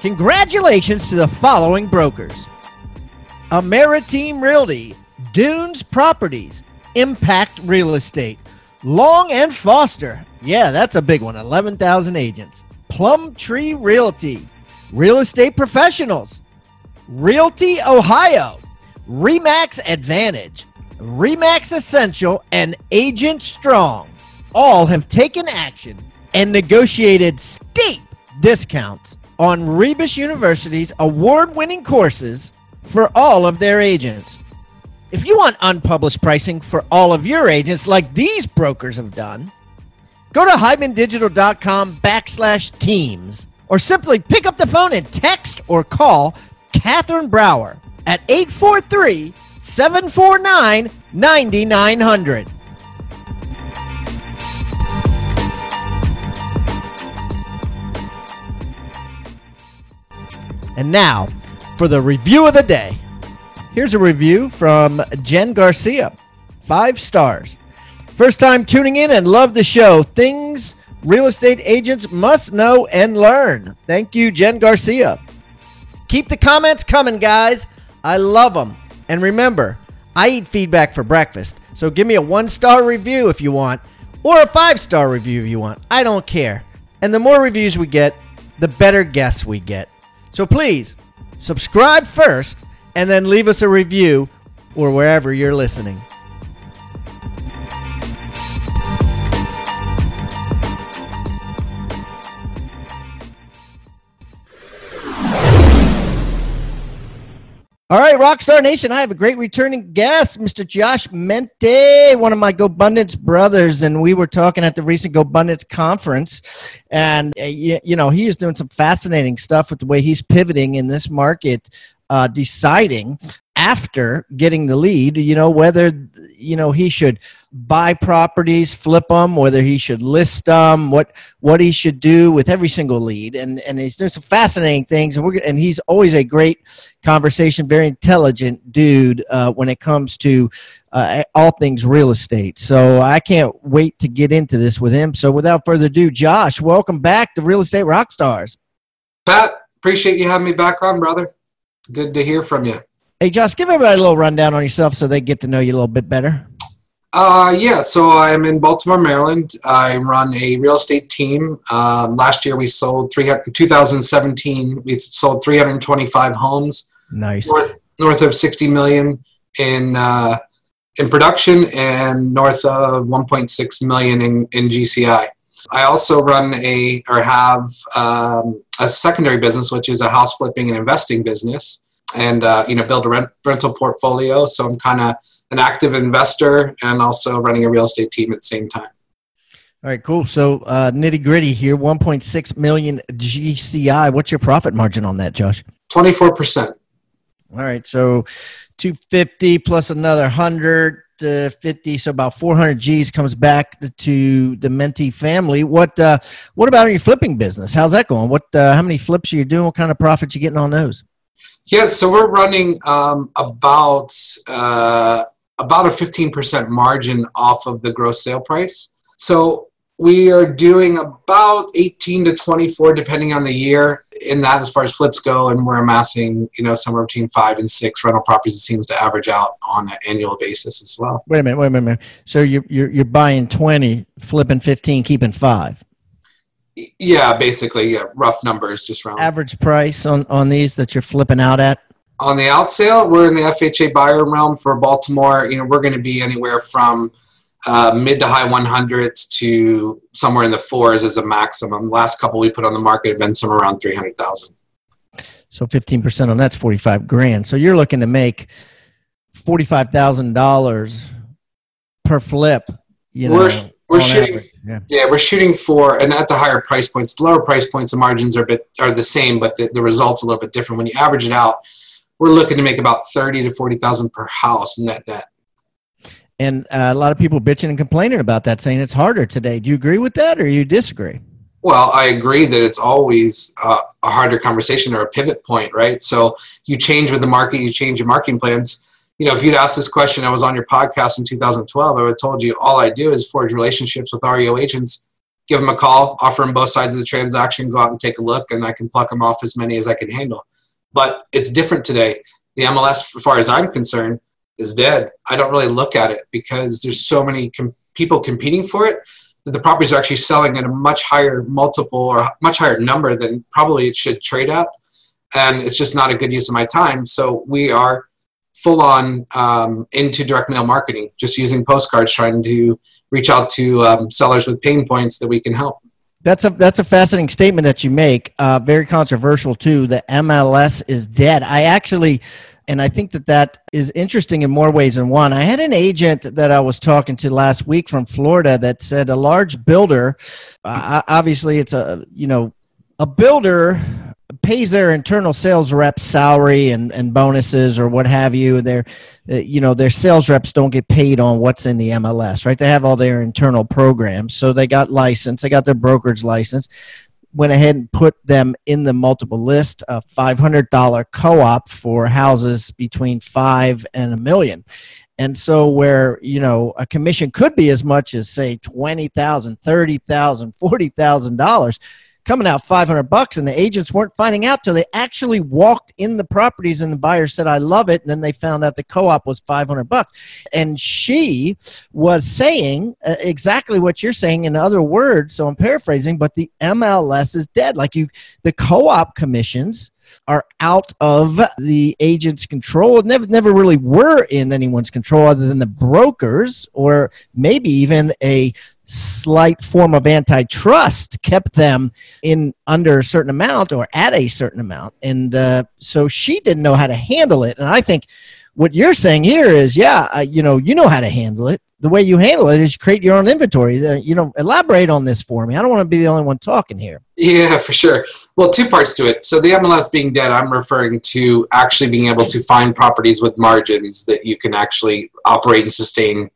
Congratulations to the following brokers Ameriteam Realty, Dunes Properties, Impact Real Estate, Long and Foster. Yeah, that's a big one. 11,000 agents. Plum Tree Realty, Real Estate Professionals, Realty Ohio, Remax Advantage, Remax Essential, and Agent Strong all have taken action and negotiated steep discounts on Rebus University's award winning courses for all of their agents. If you want unpublished pricing for all of your agents, like these brokers have done, go to hibandigital.com backslash teams or simply pick up the phone and text or call Catherine Brower at 843 749 9900. And now for the review of the day. Here's a review from Jen Garcia. Five stars. First time tuning in and love the show. Things real estate agents must know and learn. Thank you, Jen Garcia. Keep the comments coming, guys. I love them. And remember, I eat feedback for breakfast. So give me a one star review if you want, or a five star review if you want. I don't care. And the more reviews we get, the better guests we get. So please subscribe first and then leave us a review or wherever you're listening. All right, Rockstar Nation, I have a great returning guest, Mr. Josh Mente, one of my GoBundance brothers, and we were talking at the recent GoBundance conference, and uh, you, you, know he is doing some fascinating stuff with the way he's pivoting in this market, uh, deciding after getting the lead, you know whether you know he should buy properties, flip them, whether he should list them, what what he should do with every single lead, and and he's doing some fascinating things, and we're and he's always a great conversation, very intelligent dude uh, when it comes to uh, all things real estate. So I can't wait to get into this with him. So without further ado, Josh, welcome back to Real Estate Rockstars. Pat, appreciate you having me back on, brother. Good to hear from you. Hey, Josh, give everybody a little rundown on yourself so they get to know you a little bit better. Uh, yeah, so I'm in Baltimore, Maryland. I run a real estate team. Um, last year we sold 300, 2017, we sold 325 homes. Nice. North, north of 60 million in, uh, in production and north of 1.6 million in, in GCI. I also run a, or have um, a secondary business, which is a house flipping and investing business and, uh, you know, build a rent, rental portfolio. So I'm kind of, an active investor and also running a real estate team at the same time. All right, cool. So uh, nitty gritty here, 1.6 million GCI. What's your profit margin on that, Josh? 24%. All right, so 250 plus another 100 uh, 50 so about 400 g's comes back to the Mente family what uh what about your flipping business how's that going what uh, how many flips are you doing what kind of profits you getting on those yeah so we're running um about uh about a 15% margin off of the gross sale price. So we are doing about 18 to 24 depending on the year in that as far as flips go and we're amassing you know somewhere between five and six rental properties it seems to average out on an annual basis as well. Wait a minute wait a minute so you're, you're, you're buying 20 flipping 15 keeping five? Yeah basically yeah rough numbers just round. Average price on on these that you're flipping out at on the out sale, we're in the FHA buyer realm for Baltimore. You know, we're going to be anywhere from uh, mid to high 100s to somewhere in the fours as a maximum. Last couple we put on the market have been somewhere around 300,000. So 15% on that's 45 grand. So you're looking to make $45,000 per flip. You know, we're, we're shooting. Yeah. yeah. we're shooting for, and at the higher price points, the lower price points, the margins are a bit are the same, but the, the results are a little bit different. When you average it out, we're looking to make about thirty to forty thousand per house net net. And uh, a lot of people bitching and complaining about that, saying it's harder today. Do you agree with that, or you disagree? Well, I agree that it's always uh, a harder conversation or a pivot point, right? So you change with the market, you change your marketing plans. You know, if you'd asked this question, I was on your podcast in 2012, I would have told you all I do is forge relationships with REO agents, give them a call, offer them both sides of the transaction, go out and take a look, and I can pluck them off as many as I can handle. But it's different today. The MLS, as far as I'm concerned, is dead. I don't really look at it because there's so many com- people competing for it that the properties are actually selling at a much higher multiple or much higher number than probably it should trade at. And it's just not a good use of my time. So we are full on um, into direct mail marketing, just using postcards, trying to reach out to um, sellers with pain points that we can help. That's a that's a fascinating statement that you make. Uh, very controversial too. The MLS is dead. I actually and I think that that is interesting in more ways than one. I had an agent that I was talking to last week from Florida that said a large builder, uh, obviously it's a you know a builder pays their internal sales reps salary and, and bonuses or what have you. Their uh, you know their sales reps don't get paid on what's in the MLS, right? They have all their internal programs, so they got license, they got their brokerage license went ahead and put them in the multiple list a $500 co-op for houses between five and a million and so where you know a commission could be as much as say 20000 30000 $40000 coming out 500 bucks and the agents weren't finding out till they actually walked in the properties and the buyer said i love it and then they found out the co-op was 500 bucks and she was saying uh, exactly what you're saying in other words so i'm paraphrasing but the mls is dead like you the co-op commissions are out of the agent's control. Never, never really were in anyone's control other than the brokers, or maybe even a slight form of antitrust kept them in under a certain amount or at a certain amount. And uh, so she didn't know how to handle it. And i think what you're saying here is yeah uh, you know you know how to handle it. The way you handle it is create your own inventory. Uh, you know elaborate on this for me. I don't want to be the only one talking here. Yeah for sure. Well two parts to it. So the mls being dead i'm referring to actually being able to find properties with margins that you can actually operate and sustain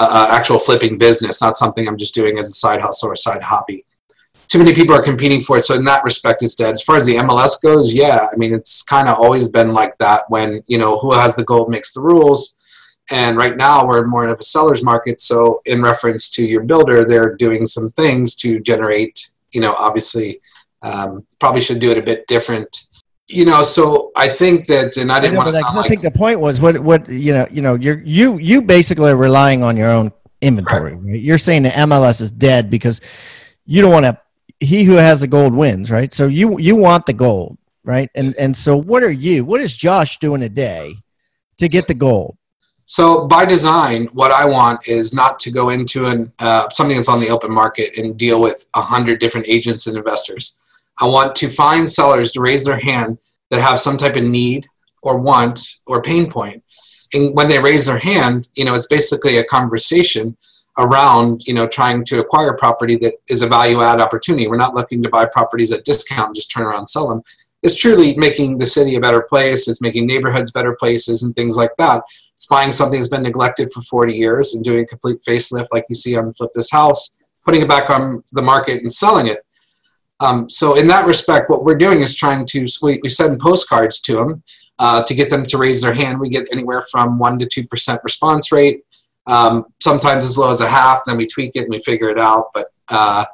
uh, actual flipping business, not something I'm just doing as a side hustle or side hobby. Too many people are competing for it, so in that respect, it's dead. As far as the MLS goes, yeah, I mean, it's kind of always been like that. When you know who has the gold makes the rules, and right now we're more of a seller's market. So, in reference to your builder, they're doing some things to generate. You know, obviously, um, probably should do it a bit different you know, so I think that, and I didn't I know, want to sound I like. I think the point was what, what you know, you know, you're you you basically are relying on your own inventory. Right. Right? You're saying the MLS is dead because you don't want to. He who has the gold wins, right? So you you want the gold, right? And and so what are you? What is Josh doing a day to get the gold? So by design, what I want is not to go into an uh, something that's on the open market and deal with a hundred different agents and investors. I want to find sellers to raise their hand that have some type of need or want or pain point. And when they raise their hand, you know, it's basically a conversation around, you know, trying to acquire property that is a value add opportunity. We're not looking to buy properties at discount and just turn around and sell them. It's truly making the city a better place. It's making neighborhoods better places and things like that. It's buying something that's been neglected for 40 years and doing a complete facelift like you see on Flip This House, putting it back on the market and selling it. Um, so in that respect, what we're doing is trying to we, we send postcards to them uh, to get them to raise their hand. We get anywhere from one to two percent response rate. Um, sometimes as low as a half. Then we tweak it and we figure it out. But uh,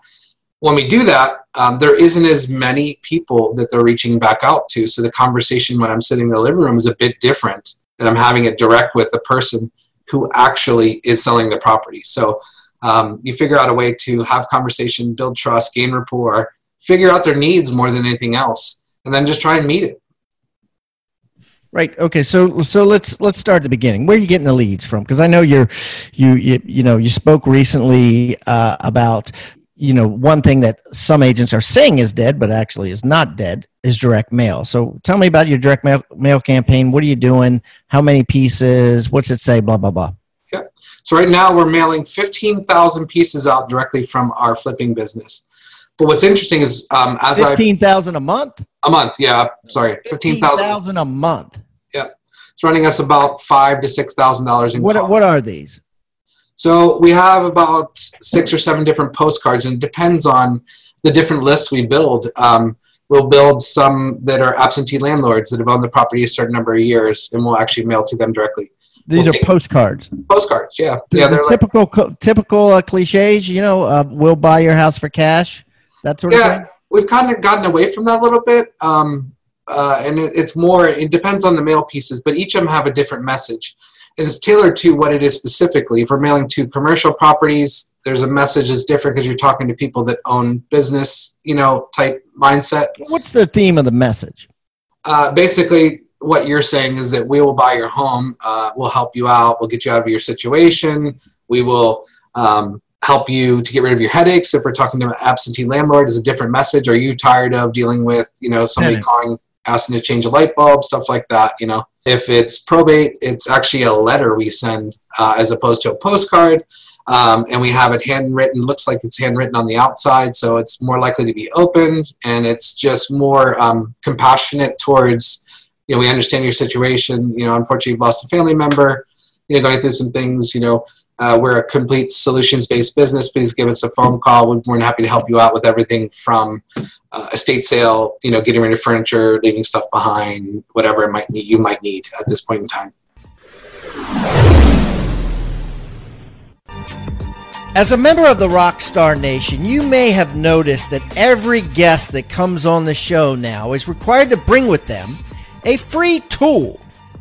when we do that, um, there isn't as many people that they're reaching back out to. So the conversation when I'm sitting in the living room is a bit different, and I'm having it direct with the person who actually is selling the property. So um, you figure out a way to have conversation, build trust, gain rapport, figure out their needs more than anything else and then just try and meet it. Right okay so so let's let's start at the beginning. Where are you getting the leads from? Because i know you're you, you you know you spoke recently uh, about you know one thing that some agents are saying is dead but actually is not dead is direct mail. So tell me about your direct mail, mail campaign. What are you doing? How many pieces? What's it say? Blah blah blah. So right now we're mailing 15,000 pieces out directly from our flipping business. But what's interesting is um, as I Fifteen thousand a month. a month, yeah, sorry, 15,000. thousand a month. Yeah. It's running us about five to six thousand dollars in What cost. what are these? So we have about six or seven different postcards, and it depends on the different lists we build. Um, we'll build some that are absentee landlords that have owned the property a certain number of years, and we'll actually mail to them directly. These We'll are postcards. Postcards, yeah, The, yeah, the they're like typical co- typical uh, cliches. You know, uh, we'll buy your house for cash. That sort of yeah. thing. We've kind of gotten away from that a little bit, um, uh, and it, it's more. It depends on the mail pieces, but each of them have a different message, and it's tailored to what it is specifically. If we're mailing to commercial properties, there's a message that's different because you're talking to people that own business, you know, type mindset. What's the theme of the message? Uh, basically, what you're saying is that we will buy your home, uh, we'll help you out, we'll get you out of your situation, we will um, help you to get rid of your headaches. If we're talking to an absentee landlord, is a different message. Are you tired of dealing with, you know, somebody calling, asking to change a light bulb, stuff like that? You know, if it's probate, it's actually a letter we send uh, as opposed to a postcard. Um, and we have it handwritten. Looks like it's handwritten on the outside, so it's more likely to be opened, and it's just more um, compassionate towards you know, we understand your situation. You know, unfortunately, you've lost a family member. You know, going through some things. You know, uh, we're a complete solutions-based business. Please give us a phone call. We're more than happy to help you out with everything from uh, estate sale. You know, getting rid of furniture, leaving stuff behind, whatever it might need, you might need at this point in time. As a member of the Rockstar Nation, you may have noticed that every guest that comes on the show now is required to bring with them a free tool,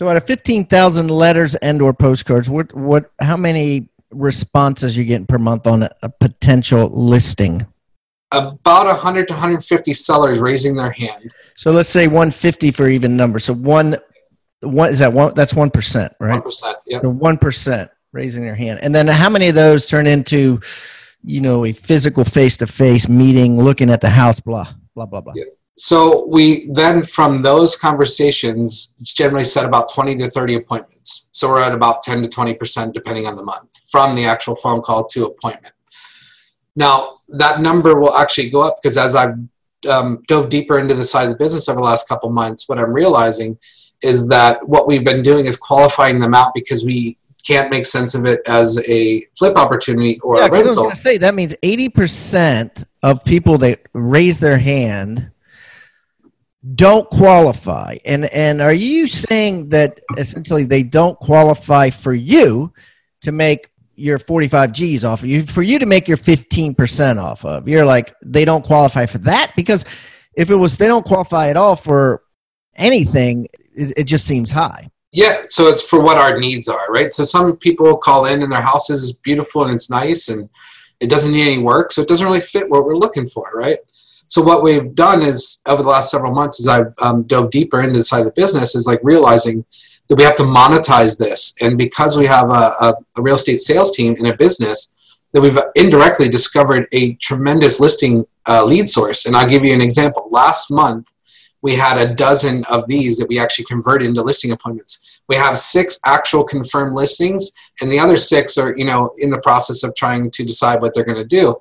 So out of 15,000 letters and or postcards, what what how many responses you getting per month on a, a potential listing? About 100 to 150 sellers raising their hand. So let's say 150 for even number. So one one is that one that's 1%, right? 1%. Yep. The 1% raising their hand. And then how many of those turn into you know a physical face-to-face meeting looking at the house blah blah blah blah. Yeah. So we then from those conversations it's generally set about 20 to 30 appointments. So we're at about 10 to 20 percent depending on the month from the actual phone call to appointment. Now that number will actually go up because as I've um, dove deeper into the side of the business over the last couple months, what I'm realizing is that what we've been doing is qualifying them out because we can't make sense of it as a flip opportunity or Yeah, a 'cause I was going to say that means 80% of people that raise their hand don't qualify. And and are you saying that essentially they don't qualify for you to make your 45 G's off of you for you to make your 15% off of. You're like they don't qualify for that because if it was they don't qualify at all for anything, it, it just seems high. Yeah, so it's for what our needs are, right? So some people call in and their house is beautiful and it's nice and it doesn't need any work, so it doesn't really fit what we're looking for, right? So what we've done is over the last several months, as I've um, dove deeper into the side of the business, is like realizing that we have to monetize this, and because we have a, a, a real estate sales team in a business, that we've indirectly discovered a tremendous listing uh, lead source. And I'll give you an example. Last month, we had a dozen of these that we actually converted into listing appointments. We have six actual confirmed listings, and the other six are, you know, in the process of trying to decide what they're going to do.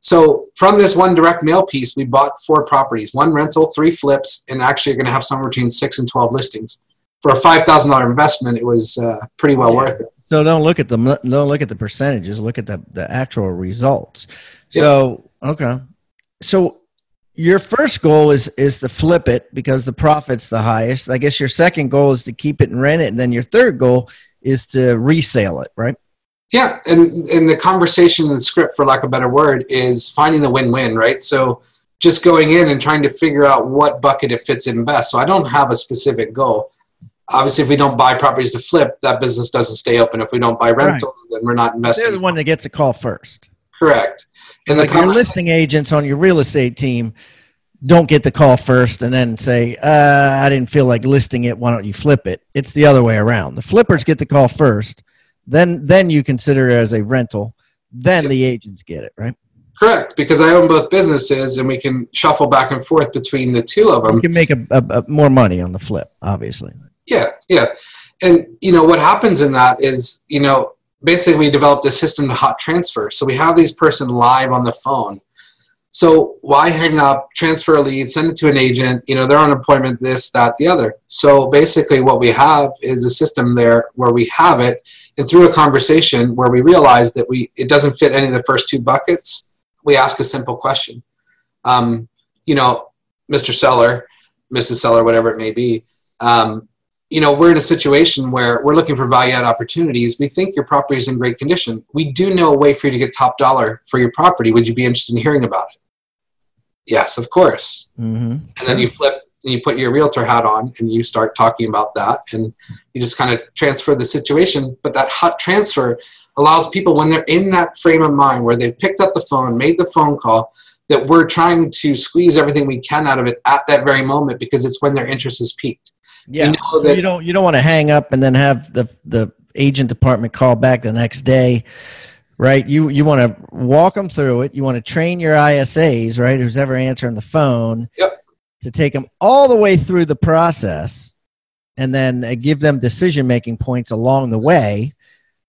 So from this one direct mail piece, we bought four properties, one rental, three flips, and actually are going to have somewhere between six and twelve listings. For a five thousand dollar investment, it was uh, pretty well Yeah. worth it. So don't look at the don't look at the percentages. Look at the the actual results. So okay, so your first goal is is to flip it because the profit's the highest. I guess your second goal is to keep it and rent it, and then your third goal is to resale it, right? Yeah, and and the conversation and the script, for lack of a better word, is finding the win-win, right? So just going in and trying to figure out what bucket it fits in best. So I don't have a specific goal. Obviously if we don't buy properties to flip that business doesn't stay open. If we don't buy rentals right. then we're not investing. They're the one that gets a call first. Correct. And like the your listing agents on your real estate team don't get the call first and then say uh, i didn't feel like listing it. Why don't you flip it? It's the other way around. The flippers get the call first then then you consider it as a rental then yep. the agents get it right Correct, because I own both businesses, and we can shuffle back and forth between the two of them. You can make a, a, a more money on the flip, obviously. Yeah, yeah. And you know what happens in that is, you know, basically we developed a system to hot transfer. So we have these person live on the phone. So why hang up, transfer a lead, send it to an agent, you know, they're on appointment, this, that, the other. So basically what we have is a system there where we have it and through a conversation where we realize that we it doesn't fit any of the first two buckets, we ask a simple question. Um, you know, Mr. Seller, Mrs. Seller, whatever it may be, um, you know, we're in a situation where we're looking for value add opportunities. We think your property is in great condition. We do know a way for you to get top dollar for your property. Would you be interested in hearing about it? Yes, of course. Mm-hmm. And then you flip and you put your realtor hat on and you start talking about that and you just kind of transfer the situation. But that hot transfer allows people when they're in that frame of mind where they picked up the phone, made the phone call, that we're trying to squeeze everything we can out of it at that very moment because it's when their interest is peaked. Yeah. You, know so you don't you don't want to hang up and then have the the agent department call back the next day, right? You you want to walk them through it. You want to train your ISAs, right? Who's ever answering the phone. Yep. To take them all the way through the process, and then uh, give them decision making points along the way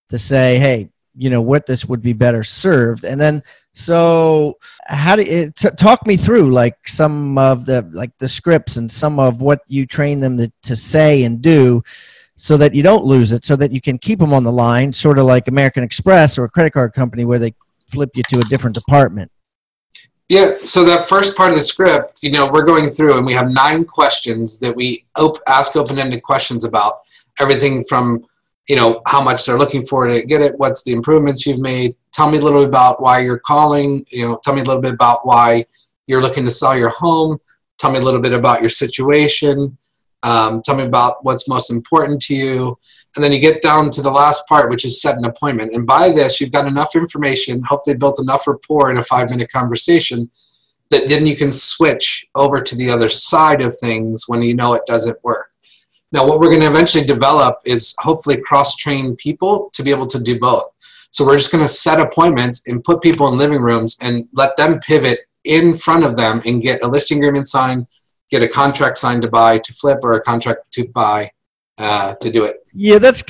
to say, hey, you know what this would be better served, and then so how do you t- talk me through like some of the like the scripts and some of what you train them to, to say and do so that you don't lose it so that you can keep them on the line sort of like american express or a credit card company where they flip you to a different department yeah so that first part of the script you know we're going through and we have nine questions that we op- ask open-ended questions about everything from you know how much they're looking for to get it what's the improvements you've made tell me a little bit about why you're calling you know tell me a little bit about why you're looking to sell your home tell me a little bit about your situation um, tell me about what's most important to you and then you get down to the last part which is set an appointment. And by this you've got enough information hopefully built enough rapport in a five minute conversation that then you can switch over to the other side of things when you know it doesn't work. Now, what we're going to eventually develop is hopefully cross train people to be able to do both. So we're just going to set appointments and put people in living rooms and let them pivot in front of them and get a listing agreement signed, get a contract signed to buy to flip or a contract to buy uh, to do it. Yeah, that's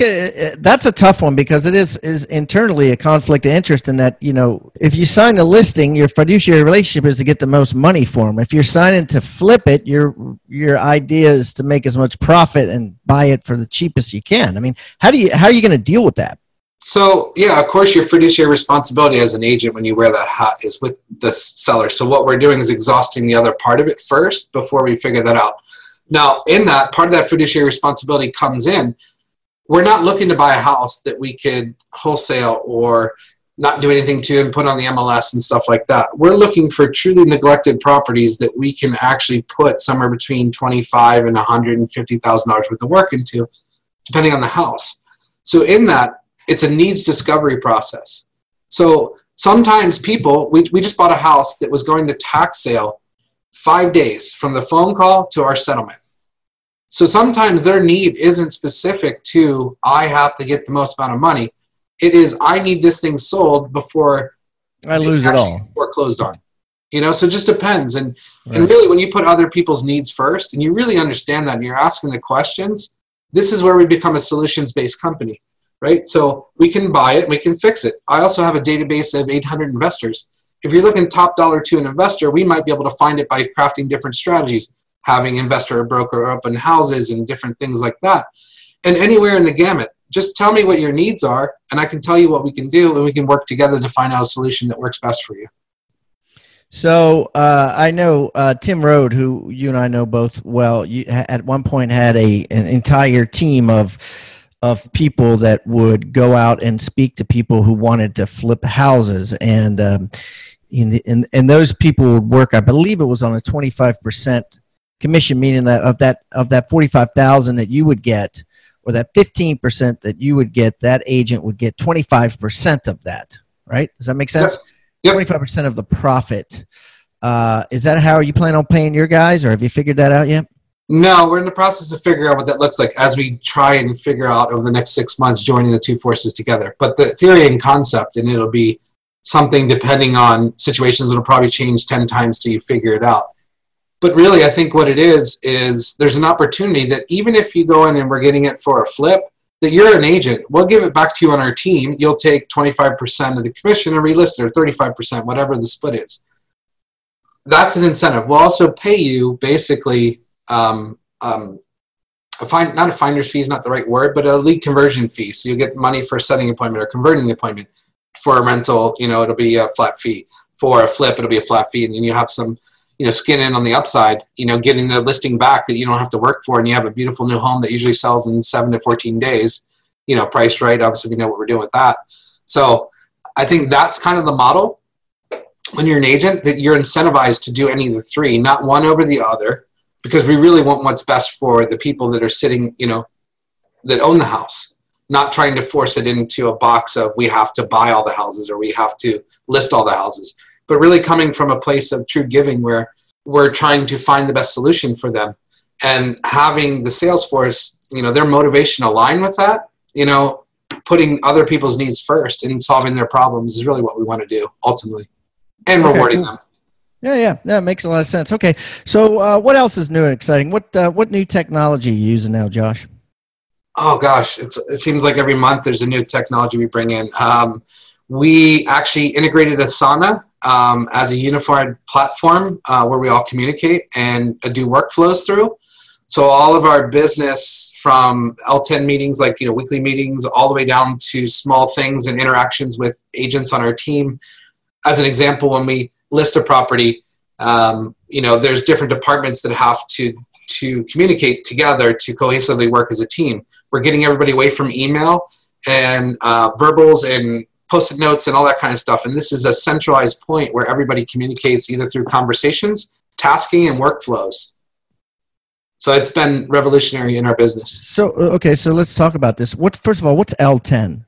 that's a tough one because it is is internally a conflict of interest in that you know if you sign a listing, your fiduciary relationship is to get the most money for them. If you're signing to flip it, your your idea is to make as much profit and buy it for the cheapest you can. I mean, how do you how are you going to deal with that? So yeah, of course, your fiduciary responsibility as an agent when you wear that hat is with the seller. So what we're doing is exhausting the other part of it first before we figure that out. Now, in that, part of that fiduciary responsibility comes in. We're not looking to buy a house that we could wholesale or not do anything to and put on the MLS and stuff like that. We're looking for truly neglected properties that we can actually put somewhere between twenty-five and one hundred and fifty thousand dollars worth of work into, depending on the house. So in that, it's a needs discovery process. So sometimes people, we, we just bought a house that was going to tax sale five days from the phone call to our settlement. So sometimes their need isn't specific to, I have to get the most amount of money. It is, I need this thing sold before I lose it all. Foreclosed on. You know, so it just depends. And, right. and really, when you put other people's needs first and you really understand that and you're asking the questions, this is where we become a solutions based company, right? So we can buy it, we can fix it. I also have a database of 800 investors if you're looking top dollar to an investor, we might be able to find it by crafting different strategies, having investor or broker open houses and different things like that. And anywhere in the gamut, just tell me what your needs are, and I can tell you what we can do, and we can work together to find out a solution that works best for you. So uh, I know uh, Tim Rhode, who you and I know both well. You at one point had a an entire team of of people that would go out and speak to people who wanted to flip houses, and um, and, and and those people would work. I believe it was on a twenty five percent commission, meaning that of that of that forty five thousand that you would get, or that fifteen percent that you would get, that agent would get twenty five percent of that. Right? Does that make sense? Yep. Yep. 25% of the profit. Uh, is that how you plan on paying your guys, or have you figured that out yet? No, we're in the process of figuring out what that looks like as we try and figure out over the next six months joining the two forces together. But the theory and concept, and it'll be something depending on situations, it'll probably change 10 times till you figure it out. But really, I think what it is, is there's an opportunity that even if you go in and we're getting it for a flip, that you're an agent. We'll give it back to you on our team. You'll take 25% of the commission and relist it, or 35%, whatever the split is. That's an incentive. We'll also pay you basically um, um, a find, not a finder's fee is not the right word, but a lead conversion fee. So you get money for setting an appointment or converting the appointment. For a rental, you know, it'll be a flat fee. For a flip, it'll be a flat fee, and then you have some you know skin in on the upside you know getting the listing back that you don't have to work for and you have a beautiful new home that usually sells in 7 to 14 days you know priced right obviously we know what we're doing with that so i think that's kind of the model when you're an agent that you're incentivized to do any of the three not one over the other because we really want what's best for the people that are sitting you know that own the house not trying to force it into a box of we have to buy all the houses or we have to list all the houses but really coming from a place of true giving where we're trying to find the best solution for them and having the sales force you know their motivation align with that you know putting other people's needs first and solving their problems is really what we want to do ultimately and Okay, rewarding cool. them Yeah, yeah, that makes a lot of sense. Okay, so uh, what else is new and exciting? What uh, what new technology are you using now, Josh? oh gosh it seems like every month there's a new technology we bring in um, we actually integrated asana um, as a unified platform uh, where we all communicate and uh, do workflows through so all of our business from l10 meetings like you know weekly meetings all the way down to small things and interactions with agents on our team as an example when we list a property. Um, you know there's different departments that have to to communicate together to cohesively work as a team. We're getting everybody away from email and uh, verbals and post-it notes and all that kind of stuff. And this is a centralized point where everybody communicates either through conversations tasking and workflows. So it's been revolutionary in our business. So okay, so let's talk about this. What first of all, what's L ten?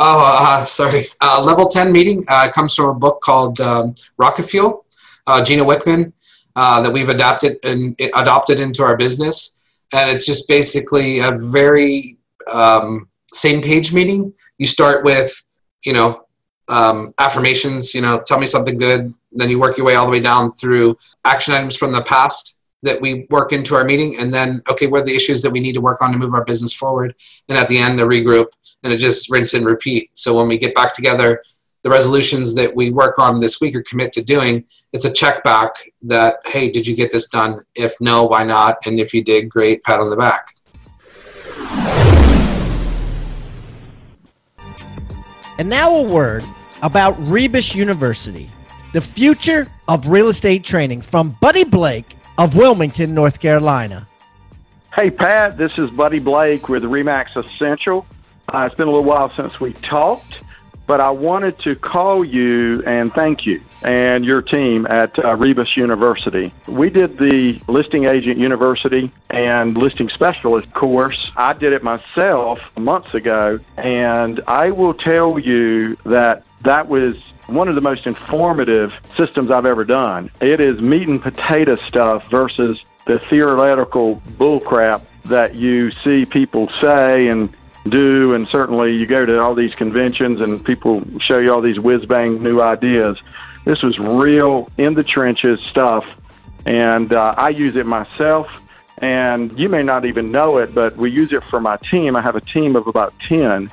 Oh, uh, sorry. Uh, level 10 meeting uh, comes from a book called um, Rocket Fuel, uh, Gino Wickman, uh, that we've adapted and adopted into our business. And it's just basically a very um, same page meeting. You start with, you know, um, affirmations, you know, tell me something good. Then you work your way all the way down through action items from the past that we work into our meeting. And then, okay, what are the issues that we need to work on to move our business forward? And at the end, a regroup and it just rinse and repeat. So when we get back together, the resolutions that we work on this week or commit to doing, it's a check back that, hey, did you get this done? If no, why not? And if you did, great, pat on the back. And now a word about Rebus University, the future of real estate training from Buddy Blake of Wilmington, North Carolina. Hey, Pat, this is Buddy Blake with Remax Essential. Uh, it's been a little while since we talked, but I wanted to call you and thank you and your team at uh, Rebus University. We did the Listing Agent University and Listing Specialist course. I did it myself months ago, and I will tell you that that was one of the most informative systems I've ever done. It is meat and potato stuff versus the theoretical bullcrap that you see people say and do, and certainly you go to all these conventions and people show you all these whiz bang new ideas. This was real in the trenches stuff, and uh, I use it myself. And you may not even know it, but we use it for my team. I have a team of about 10.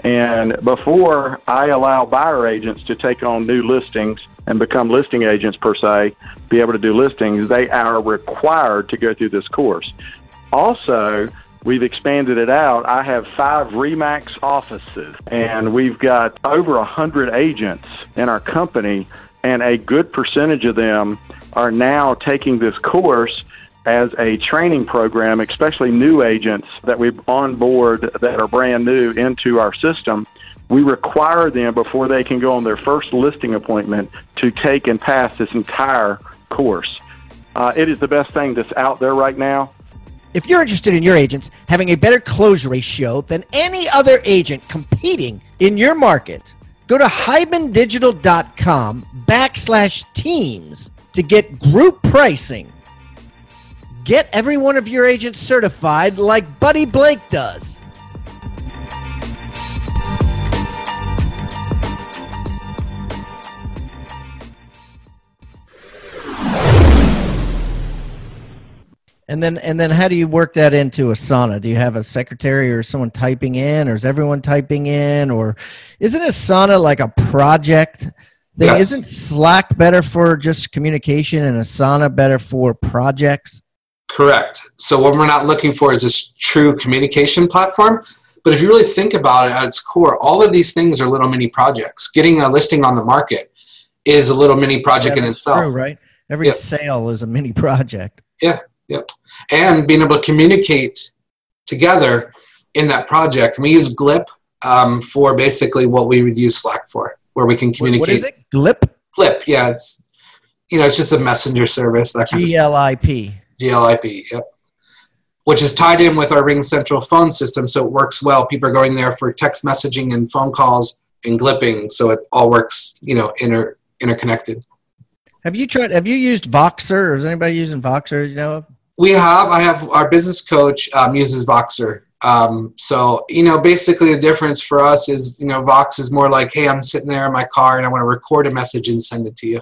And before I allow buyer agents to take on new listings and become listing agents per se, be able to do listings, they are required to go through this course. Also, we've expanded it out. I have five Remax offices, and we've got over a hundred agents in our company, and a good percentage of them are now taking this course as a training program, especially new agents that we've onboard that are brand new into our system. We require them before they can go on their first listing appointment to take and pass this entire course. Uh, it is the best thing that's out there right now. If you're interested in your agents having a better close ratio than any other agent competing in your market, go to hibandigital.com backslash teams to get group pricing. Get every one of your agents certified like Buddy Blake does. And then and then how do you work that into Asana? Do you have a secretary or someone typing in or is everyone typing in or isn't Asana like a project thing? Yes. Isn't Slack better for just communication and Asana better for projects? Correct. So what we're not looking for is this true communication platform. But if you really think about it at its core, all of these things are little mini projects. Getting a listing on the market is a little mini project Yeah, in itself. true, right? Every Yep. sale is a mini project. Yep. And being able to communicate together in that project. We use Glip um, for basically what we would use Slack for, where we can communicate. what is it? Glip? Glip, yeah, it's you know, it's just a messenger service, that kind of G L I P. GLIP, yep. Which is tied in with our RingCentral phone system, so it works well. People are going there for text messaging and phone calls and glipping, so it all works, you know, inter interconnected. Have you tried? Have you used Voxer? Is anybody using Voxer? You know, of? We have, I have our business coach um, uses Voxer. Um, so, you know, basically the difference for us is, you know, Vox is more like, hey, I'm sitting there in my car and I want to record a message and send it to you.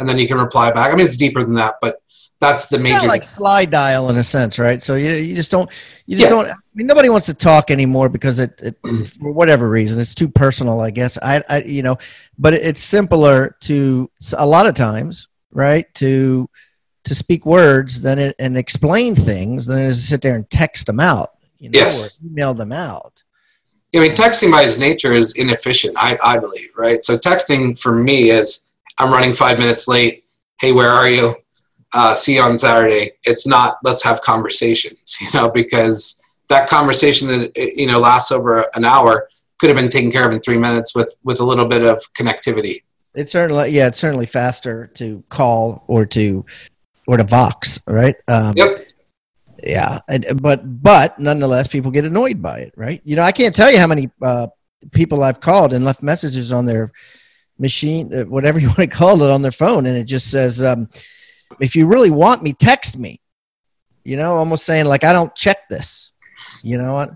And then you can reply back. I mean, it's deeper than that, but that's the major. kind of like Slydial in a sense, right? So you you just don't you just Yeah. don't. I mean, nobody wants to talk anymore because it, it for whatever reason it's too personal, I guess. I, I you know, but it's simpler to a lot of times, right? To to speak words than it and explain things than it is to sit there and text them out, you know, Yes. or email them out. I mean, texting by its nature is inefficient, I, I believe, right? So texting for me is I'm running five minutes late. Hey, where are you? Uh, see you on Saturday. It's not let's have conversations, you know, because that conversation that you know lasts over an hour could have been taken care of in three minutes with with a little bit of connectivity. It's certainly yeah, it's certainly faster to call or to or to Vox, right? Um, Yep. Yeah, and, but but nonetheless, people get annoyed by it, right? You know, I can't tell you how many uh, people I've called and left messages on their machine, uh, whatever you want to call it, on their phone, and it just says, um, "If you really want me, text me." You know, almost saying like, "I don't check this." You know what?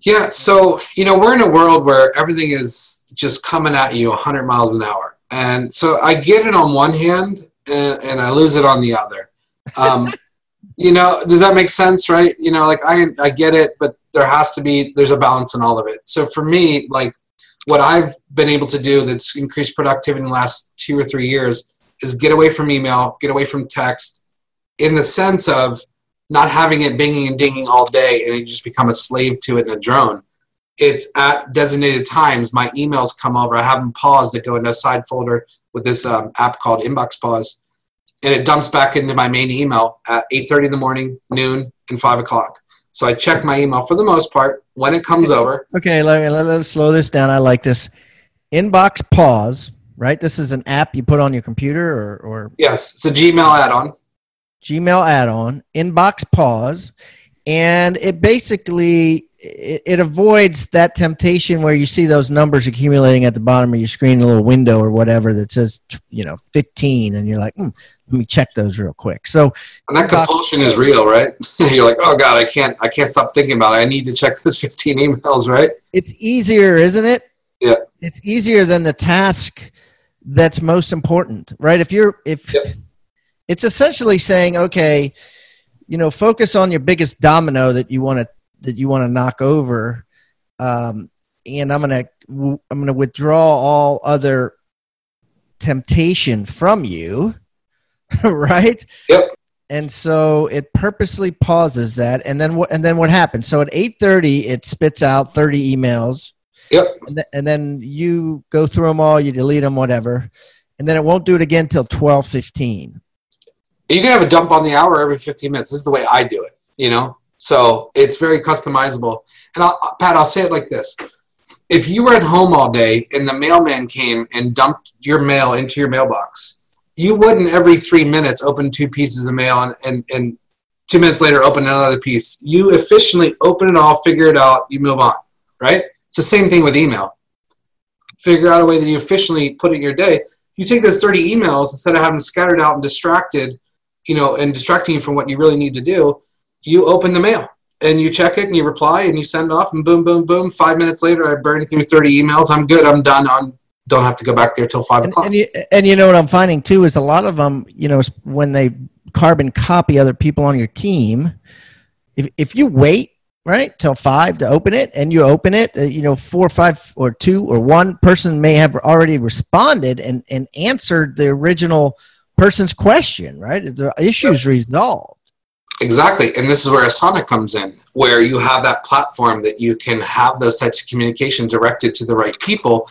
Yeah, so you know we're in a world where everything is just coming at you 100 miles an hour, and so I get it on one hand, and, and I lose it on the other. Um, you know, does that make sense, right? You know, like I I get it, but there has to be there's a balance in all of it. So for me, like what I've been able to do that's increased productivity in the last two or three years is get away from email, get away from text, in the sense of not having it binging and dinging all day and you just become a slave to it in a drone. It's at designated times. My emails come over. I have them paused that go into a side folder with this um, app called Inbox Pause, and it dumps back into my main email at 8:30 in the morning, noon, and five o'clock. So I check my email for the most part when it comes over. Okay, let, let, let's slow this down. I like this. Inbox pause, right? This is an app you put on your computer or, or Yes, it's a Gmail add-on. Gmail add-on, inbox pause, and it basically it, it avoids that temptation where you see those numbers accumulating at the bottom of your screen, a little window or whatever that says you know 15, and you're like, hmm, let me check those real quick. So And that compulsion is real, right? You're like, oh god, I can't, I can't stop thinking about it. I need to check those 15 emails, right? it's easier, isn't it? Yeah. It's easier than the task that's most important, right? If you're if Yep. it's essentially saying, okay, you know, focus on your biggest domino that you want to that you want to knock over, um, and I'm gonna I'm gonna withdraw all other temptation from you, right? Yep. and so it purposely pauses that and then what and then what happens so at 8.30 it spits out 30 emails Yep. and, th- and then you go through them all you delete them whatever and then it won't do it again till 12.15 You can have a dump on the hour every 15 minutes. This is the way I do it, you know? So it's very customizable. And I'll, Pat, I'll say it like this. If you were at home all day and the mailman came and dumped your mail into your mailbox, you wouldn't every three minutes open two pieces of mail and, and, and two minutes later open another piece. You efficiently open it all, figure it out, you move on, right? It's the same thing with email. Figure out a way that you efficiently put it in your day. You take those 30 emails instead of having scattered out and distracted, you know, and distracting you from what you really need to do, you open the mail and you check it and you reply and you send off and boom, boom, boom. Five minutes later, I burned through 30 emails. I'm good. I'm done. On don't have to go back there till five and, o'clock. and, you, and you know what i'm finding too is a lot of them you know when they carbon copy other people on your team if, if you wait right till five to open it and you open it uh, you know four or five or two or one person may have already responded and, and answered the original person's question right the issue's resolved Exactly. And this is where Asana comes in, where you have that platform that you can have those types of communication directed to the right people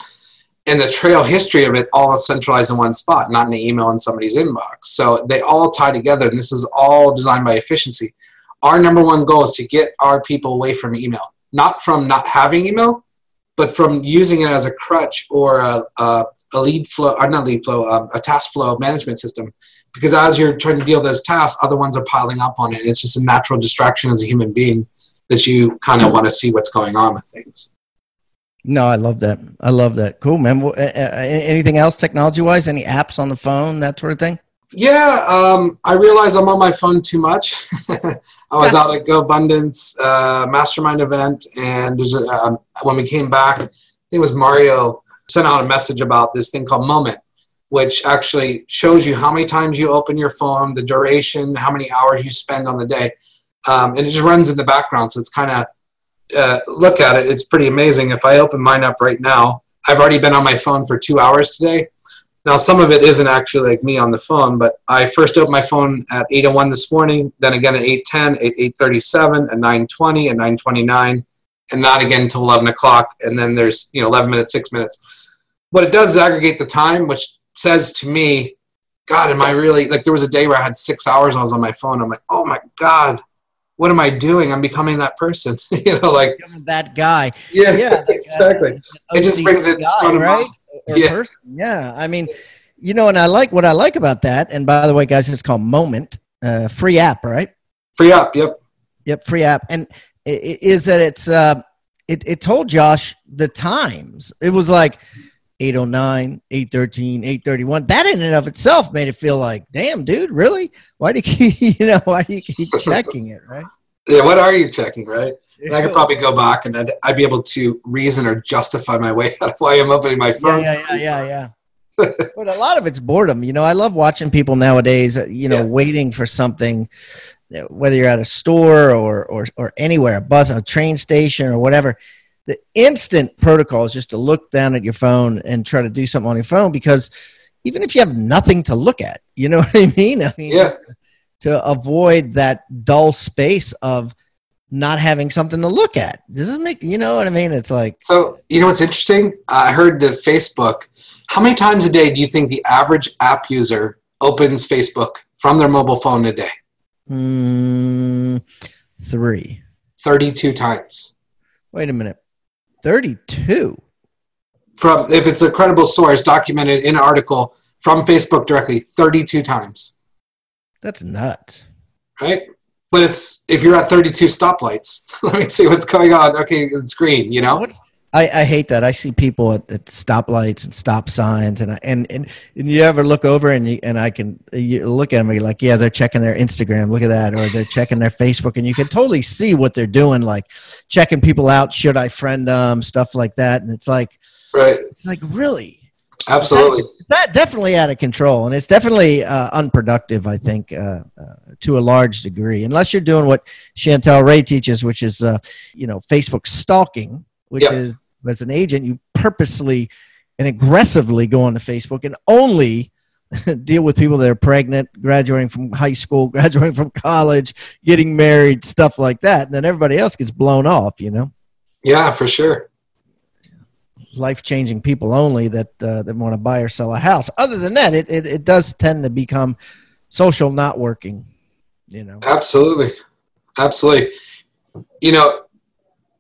and the trail history of it all centralized in one spot, not in an email in somebody's inbox. So they all tie together, and this is all designed by efficiency. Our number one goal is to get our people away from email, not from not having email, but from using it as a crutch or a, a, a lead flow, or not lead flow, um, a task flow management system. Because as you're trying to deal those tasks, other ones are piling up on it. And it's just a natural distraction as a human being that you kind of want to see what's going on with things. no i love that i love that cool man Well, uh, uh, anything else technology wise any apps on the phone that sort of thing Yeah, um, I realize I'm on my phone too much. I was out at GoBundance uh, Mastermind event, and there's a, um, when we came back, I think it was Mario sent out a message about this thing called Moment, which actually shows you how many times you open your phone, the duration, how many hours you spend on the day, um, and it just runs in the background. So it's kind of uh, look at it; it's pretty amazing. If I open mine up right now, I've already been on my phone for two hours today. Now, some of it isn't actually like me on the phone, but I first opened my phone at 8:01 this morning, then again at 8:10, at 8:37, at 9:20, at 9:29, and not again until 11 o'clock. And then there's you know 11 minutes, six minutes. What it does is aggregate the time, which says to me, God, am I really like? There was a day where I had six hours. and I was on my phone. I'm like, oh my God, what am I doing? I'm becoming that person. you know, like that guy yeah, yeah that guy- exactly. It just brings it guy, right or Yeah. person. Yeah, I mean, you know, and I like what I like about that. And by the way, guys, it's called Moment, uh, free app, right? Free app, Yep. Yep, free app. And i- i- is that it's uh, it it told Josh the times. It was like 809, 813, 831. That in and of itself made it feel like, damn, dude, really? Why do you keep, you know, why do you keep checking it, right? Yeah. What are you checking, right? And I could probably go back and I'd, I'd be able to reason or justify my way out of why I'm opening my phone. yeah, yeah, yeah, yeah. but a lot of it's boredom. You know, I love watching people nowadays. uh, You know, Yeah. waiting for something, uh, whether you're at a store or or or anywhere, a bus, a train station, or whatever. The instant protocol is just to look down at your phone and try to do something on your phone because even if you have nothing to look at, you know what I mean. I mean, Yeah. to avoid that dull space of not having something to look at. Does it make you know what I mean? It's like So, you know what's interesting? I heard that Facebook, how many times a day do you think the average app user opens Facebook from their mobile phone a day? mm, three. 32 times. Wait a minute. 32. From if it's a credible source documented in an article from Facebook directly, 32 times, That's nuts. right? But it's if you're at 32 stoplights, let me see what's going on. Okay, it's green, you know? What's, I, I hate that. I see people at, at stoplights and stop signs, and I, and, and and you ever look over and you, and I can you look at them, and you're like, yeah, they're checking their Instagram. Look at that, or they're checking their Facebook, and you can totally see what they're doing, like checking people out. Should I friend them? Stuff like that, and it's like, Right. it's like really, Absolutely. that definitely out of control, and it's definitely uh, unproductive. I think uh, uh, to a large degree, unless you're doing what Chantel Ray teaches, which is uh, you know Facebook stalking, which Yep. is as an agent you purposely and aggressively go onto Facebook and only deal with people that are pregnant, graduating from high school, graduating from college, getting married, stuff like that. And then everybody else gets blown off, you know? Yeah, for sure. Life changing people only that uh, that want to buy or sell a house. Other than that, it, it, it does tend to become social not working, you know? Absolutely. Absolutely. You know,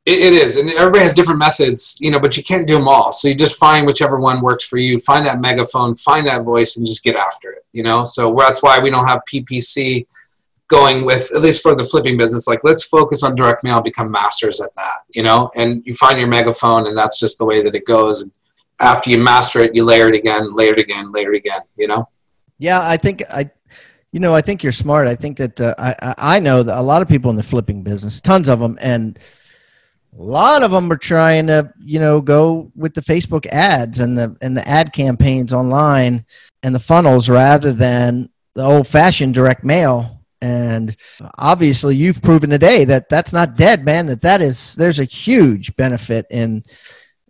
it, it is, and everybody has different methods, you know, but you can't do them all. So you just find whichever one works for you. Find that megaphone, find that voice, and just get after it. You know, so that's why we don't have PPC going with at least for the flipping business. Like, let's focus on direct mail, become masters at that. You know, and you find your megaphone, and that's just the way that it goes. And after you master it, you layer it again, layer it again, layer it again. You know. Yeah, I think I you know, I think you're smart. I think that uh, I I know that a lot of people in the flipping business, tons of them, and a lot of them are trying to you know go with the facebook ads and the and the ad campaigns online and the funnels rather than the old fashioned direct mail. And obviously you've proven today that that's not dead man that that is there's a huge benefit in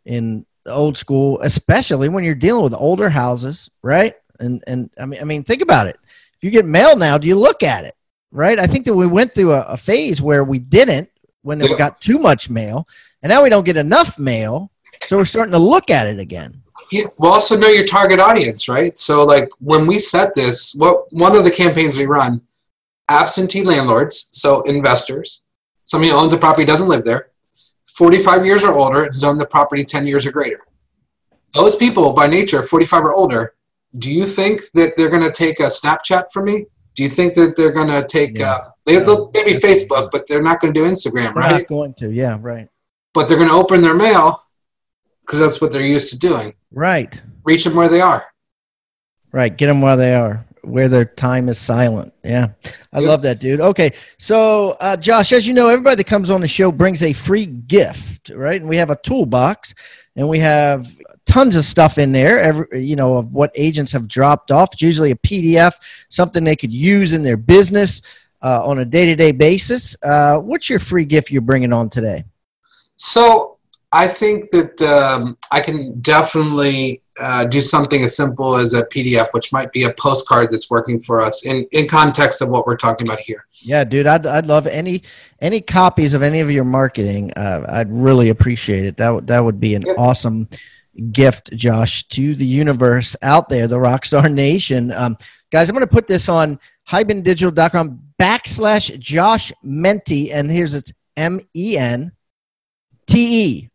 in the old school especially when you're dealing with older houses right? And and i mean i mean think about it. If you get mail now do you look at it right? I think that we went through a, a phase where we didn't when we got too much mail, and now we don't get enough mail, so we're starting to look at it again. Yeah, we'll also know your target audience, right? So, like when we set this, what one of the campaigns we run, absentee landlords, so investors, somebody who owns a property doesn't live there, 45 years or older, has owned the property 10 years or greater. Those people, by nature, 45 or older, do you think that they're going to take a Snapchat from me? Do you think that they're going to take yeah. uh, they, will maybe Facebook, but they're not going to do Instagram, they're right? Not going to, yeah, right. But they're going to open their mail because that's what they're used to doing. Right. Reach them where they are. Right. Get them where they are, where their time is silent. Yeah, I yep. love that, dude. Okay, so uh, Josh, as you know, everybody that comes on the show brings a free gift, right? And we have a toolbox, and we have tons of stuff in there every you know of what agents have dropped off it's usually a pdf something they could use in their business uh, on a day to day basis. Uh, what's your free gift you're bringing on today? So I think that um, I can definitely uh, do something as simple as a PDF, which might be a postcard that's working for us in, in context of what we're talking about here. Yeah, dude, I'd, I'd love any any copies of any of your marketing. Uh, I'd really appreciate it. That would that would be an yep. awesome gift, Josh, to the universe out there, the Rockstar Nation. Um, guys, I'm going to put this on hibandigital.com backslash Josh Mente, and here's it's M E N T E.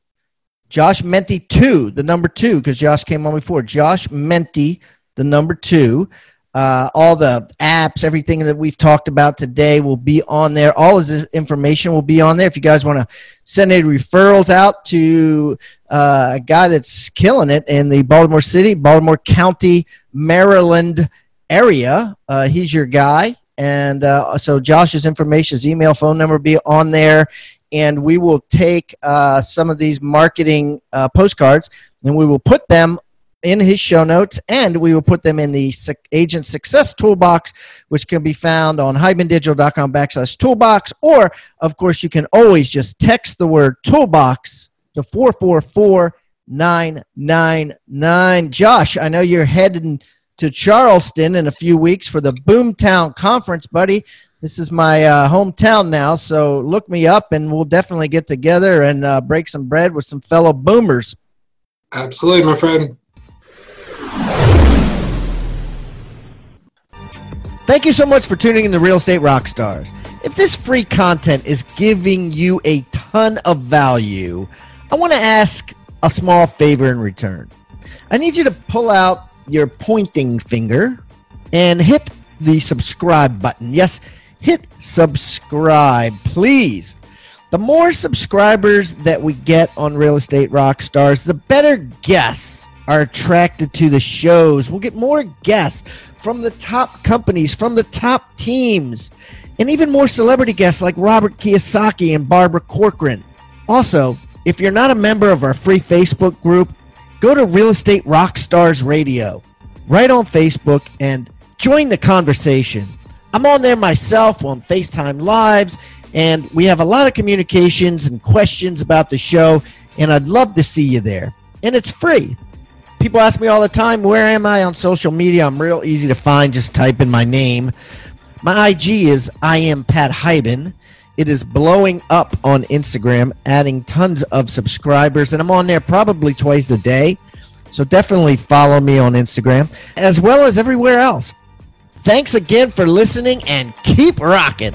Josh Mente 2, the number two, because Josh came on before. Josh Mente, the number two. Uh, all the apps, everything that we've talked about today will be on there. All of this information will be on there. If you guys want to send any referrals out to uh, a guy that's killing it in the Baltimore City, Baltimore County, Maryland area, uh, he's your guy. And uh, so Josh's information, his email, phone number will be on there. And we will take uh, some of these marketing uh, postcards and we will put them in his show notes and we will put them in the agent success toolbox which can be found on hibandigital.com backslash toolbox or of course you can always just text the word toolbox to 444999 josh i know you're heading to Charleston in a few weeks for the Boomtown Conference, buddy. This is my uh, hometown now, so look me up and we'll definitely get together and uh, break some bread with some fellow boomers. Absolutely, my friend. Thank you so much for tuning in to Real Estate Rockstars. If this free content is giving you a ton of value, I want to ask a small favor in return. I need you to pull out your pointing finger and hit the subscribe button. Yes, hit subscribe, please. The more subscribers that we get on Real Estate Rockstars, the better guests are attracted to the shows. We'll get more guests from the top companies, from the top teams, and even more celebrity guests like Robert Kiyosaki and Barbara Corcoran. Also, if you're not a member of our free Facebook group, go to Real Estate Rockstars Radio right on Facebook and join the conversation. I'm on there myself on FaceTime Lives, and we have a lot of communications and questions about the show, and I'd love to see you there. And it's free. People ask me all the time, where am I on social media? I'm real easy to find. Just type in my name. My IG is I am Pat Hiban. It is blowing up on Instagram, adding tons of subscribers, and I'm on there probably twice a day. So definitely follow me on Instagram as well as everywhere else. Thanks again for listening and keep rocking.